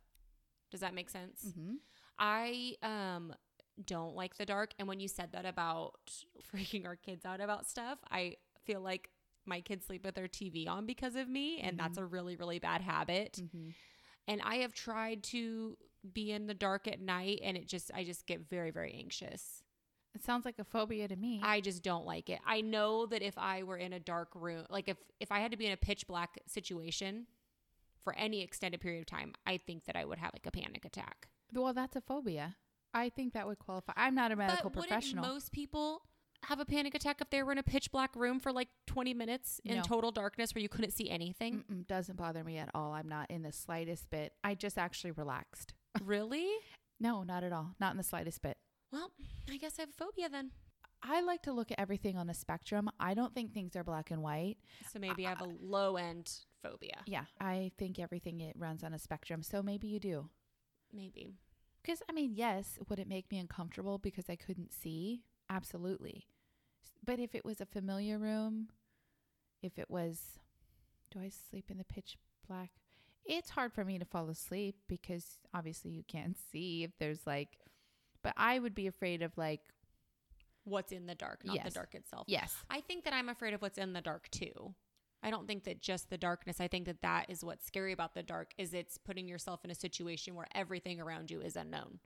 Does that make sense? Mm-hmm. I um don't like the dark, and when you said that about freaking our kids out about stuff, I feel like my kids sleep with their TV on because of me, and that's Mhm. a really really bad habit Mm-hmm. and I have tried to be in the dark at night and it just I just get very very anxious. It sounds like a phobia to me. I just don't like it. I know that if I were in a dark room, like if if I had to be in a pitch black situation for any extended period of time, I think that I would have like a panic attack. well, that's a phobia. I think that would qualify. I'm not a medical but professional. most people have a panic attack if they were in a pitch black room for like 20 minutes in No. total darkness where you couldn't see anything? Mm-mm, doesn't bother me at all. I'm not in the slightest bit. I just actually relaxed. really? No, not at all. Not in the slightest bit. Well, I guess I have a phobia then. I like to look at everything on a spectrum. I don't think things are black and white. So maybe I have a low end phobia. Yeah, I think everything it runs on a spectrum. So maybe you do. Maybe. Because I mean, yes, would it make me uncomfortable because I couldn't see? Absolutely. But if it was a familiar room, if it was, do I sleep in the pitch black? It's hard for me to fall asleep because obviously you can't see if there's like, but I would be afraid of like, What's in the dark, not the dark itself. yes, I think that I'm afraid of what's in the dark too. I don't think that just the darkness. I think that that is what's scary about the dark is it's putting yourself in a situation where everything around you is unknown.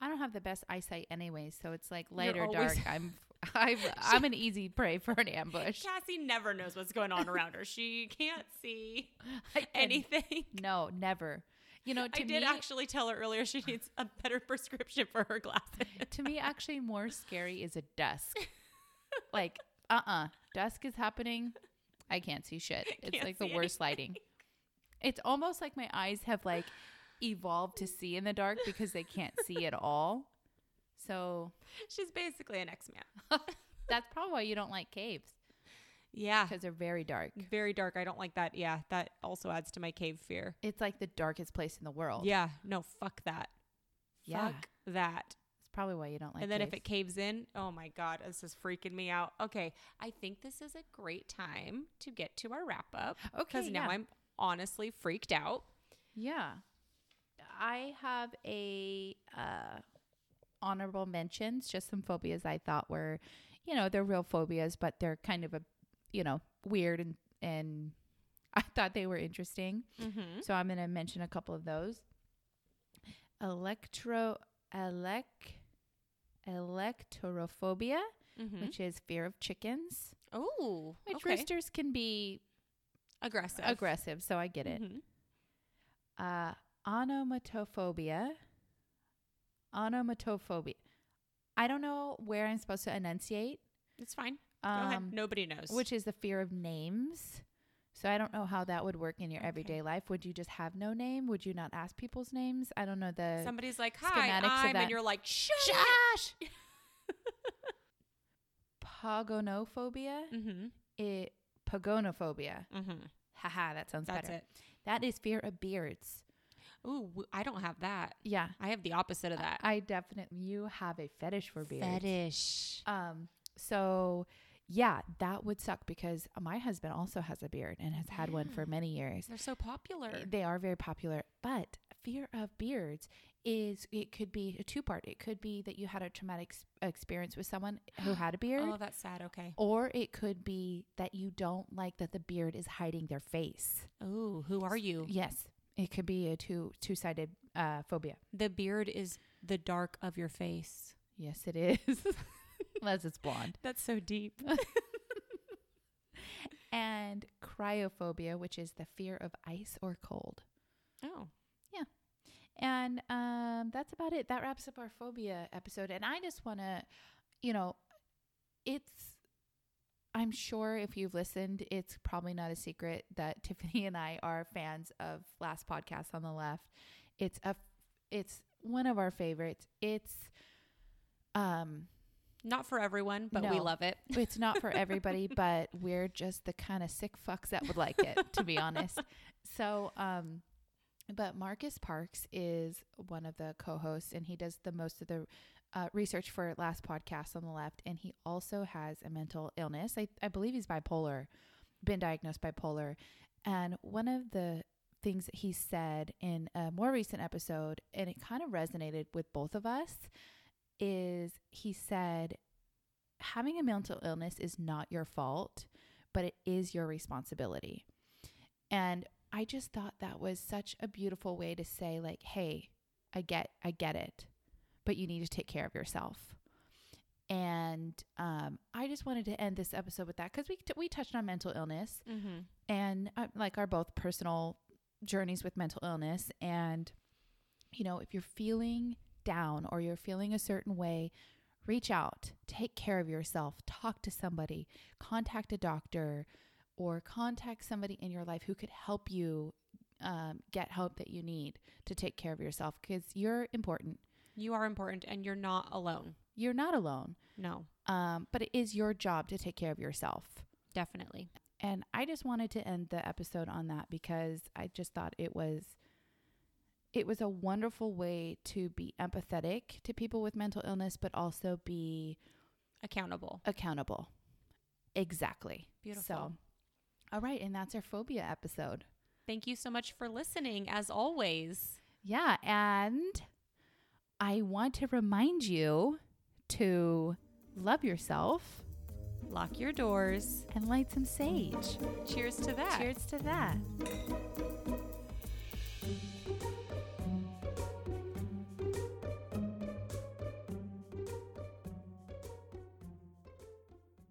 I don't have the best eyesight anyway, so it's like You're light or always- dark. I'm, I'm, I'm an easy prey for an ambush. Cassie never knows what's going on around her. She can't see can- anything. No, never. You know, to I did me, actually tell her earlier she needs a better prescription for her glasses. to me actually more scary is a dusk like uh-uh dusk is happening i can't see shit it's Can't like the worst lighting it's almost like my eyes have like evolved to see in the dark because they can't see at all so She's basically an X-Man. that's probably why you don't like caves Yeah. because they're very dark Very dark. I don't like that. Yeah, that also adds to my cave fear. it's like the darkest place in the world Yeah, no, fuck that. Yeah. Fuck that. Probably why you don't like and then if it caves in, oh my God, this is freaking me out. Okay, I think this is a great time to get to our wrap up. Okay, because Okay, now yeah. I'm honestly freaked out. Yeah. I have a uh, honorable mentions, just some phobias I thought were, you know, they're real phobias, but they're kind of a, you know, weird and and I thought they were interesting. Mm-hmm. So I'm going to mention a couple of those. Electro elec electorophobia, Mm-hmm. which is fear of chickens. Oh, Which okay. roosters can be aggressive. aggressive, so I get it. Mhm. uh, onomatophobia. Onomatophobia. I don't know where I'm supposed to enunciate. It's fine. Go Um, ahead. Nobody knows. which is the fear of names. So I don't know how that would work in your Okay. everyday life. Would you just have no name? Would you not ask people's names? I don't know the somebody's like, "Hi, I'm," and you're like, "Shut." Josh. Pagonophobia. mm-hmm. It pagonophobia. Mm-hmm. Haha, that sounds That's better. it. That is fear of beards. Ooh, I don't have that. Yeah. I have the opposite of that. I definitely you have a fetish for beards. Fetish. Um, so yeah, that would suck because my husband also has a beard and has had one for many years. They're so popular. They are very popular, but fear of beards is it could be a two part. It could be that you had a traumatic experience with someone who had a beard, Oh, that's sad. Okay. or it could be that you don't like that the beard is hiding their face. Oh, who are you? Yes, it could be a two two sided uh, phobia. The beard is the dark of your face. Yes, it is, unless it's blonde. That's so deep. and cryophobia, which is the fear of ice or cold. Oh. Yeah. And um, that's about it. That wraps up our phobia episode. And I just want to, you know, it's, I'm sure if you've listened, it's probably not a secret that Tiffany and I are fans of Last Podcast on the Left. It's a, it's one of our favorites. It's, um, Not for everyone, but we love it. it's not for everybody, but we're just the kind of sick fucks that would like it, to be honest. So, um, but Marcus Parks is one of the co-hosts, and he does the most of the uh, research for Last Podcast on the Left, and he also has a mental illness. I, I believe he's bipolar, been diagnosed bipolar, and one of the things that he said in a more recent episode, and it kind of resonated with both of us, is he said having a mental illness is not your fault, but it is your responsibility. And I just thought that was such a beautiful way to say like, "Hey, I get I get it, but you need to take care of yourself." And um, I just wanted to end this episode with that because we t- we touched on mental illness Mm-hmm. and uh, like our both personal journeys with mental illness and you know if you're feeling down or you're feeling a certain way, reach out, take care of yourself, talk to somebody, contact a doctor, or contact somebody in your life who could help you um, get help that you need to take care of yourself because you're important. You are important and you're not alone. You're not alone, No, um, but it is your job to take care of yourself. definitely. And I just wanted to end the episode on that because I just thought it was it was a wonderful way to be empathetic to people with mental illness but also be Accountable. accountable. Exactly. Beautiful. So all right, and that's our phobia episode. Thank you so much for listening, as always. Yeah, and I want to remind you to love yourself Lock your doors. and light some sage. Cheers to that. Cheers to that.